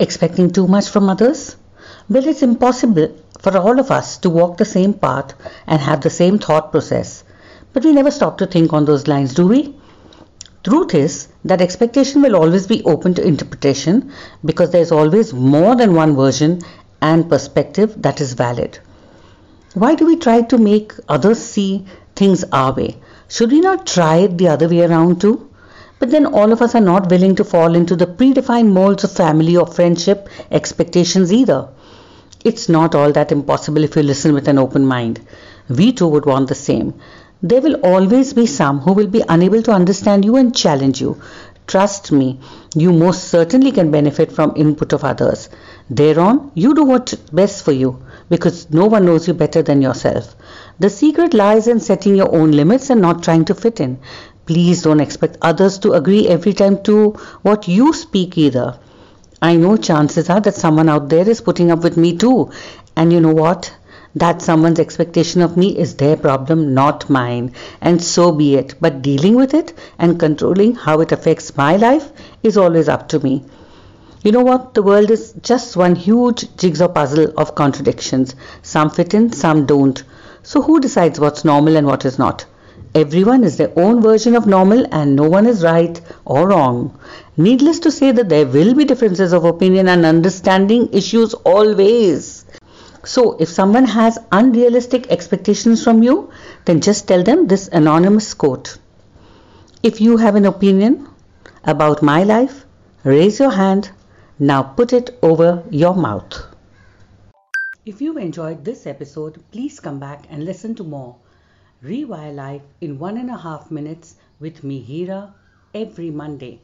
Expecting too much from others? Well, it's impossible for all of us to walk the same path and have the same thought process. But we never stop to think on those lines, do we? Truth is that expectation will always be open to interpretation because there is always more than one version and perspective that is valid. Why do we try to make others see things our way? Should we not try it the other way around too? But then all of us are not willing to fall into the predefined molds of family or friendship expectations either. It's not all that impossible if you listen with an open mind. We too would want the same. There will always be some who will be unable to understand you and challenge you. Trust me, you most certainly can benefit from input of others. Thereon, you do what's best for you because no one knows you better than yourself. The secret lies in setting your own limits and not trying to fit in. Please don't expect others to agree every time to what you speak either. I know chances are that someone out there is putting up with me too. And you know what? That someone's expectation of me is their problem, not mine. And so be it. But dealing with it and controlling how it affects my life is always up to me. You know what? The world is just one huge jigsaw puzzle of contradictions. Some fit in, some don't. So who decides what's normal and what is not? Everyone is their own version of normal and no one is right or wrong. Needless to say that there will be differences of opinion and understanding issues always. So if someone has unrealistic expectations from you, then just tell them this anonymous quote. If you have an opinion about my life, raise your hand now put it over your mouth. If you've enjoyed this episode, please come back and listen to more. Rewire Life in one and a half minutes with me, Hira, every Monday.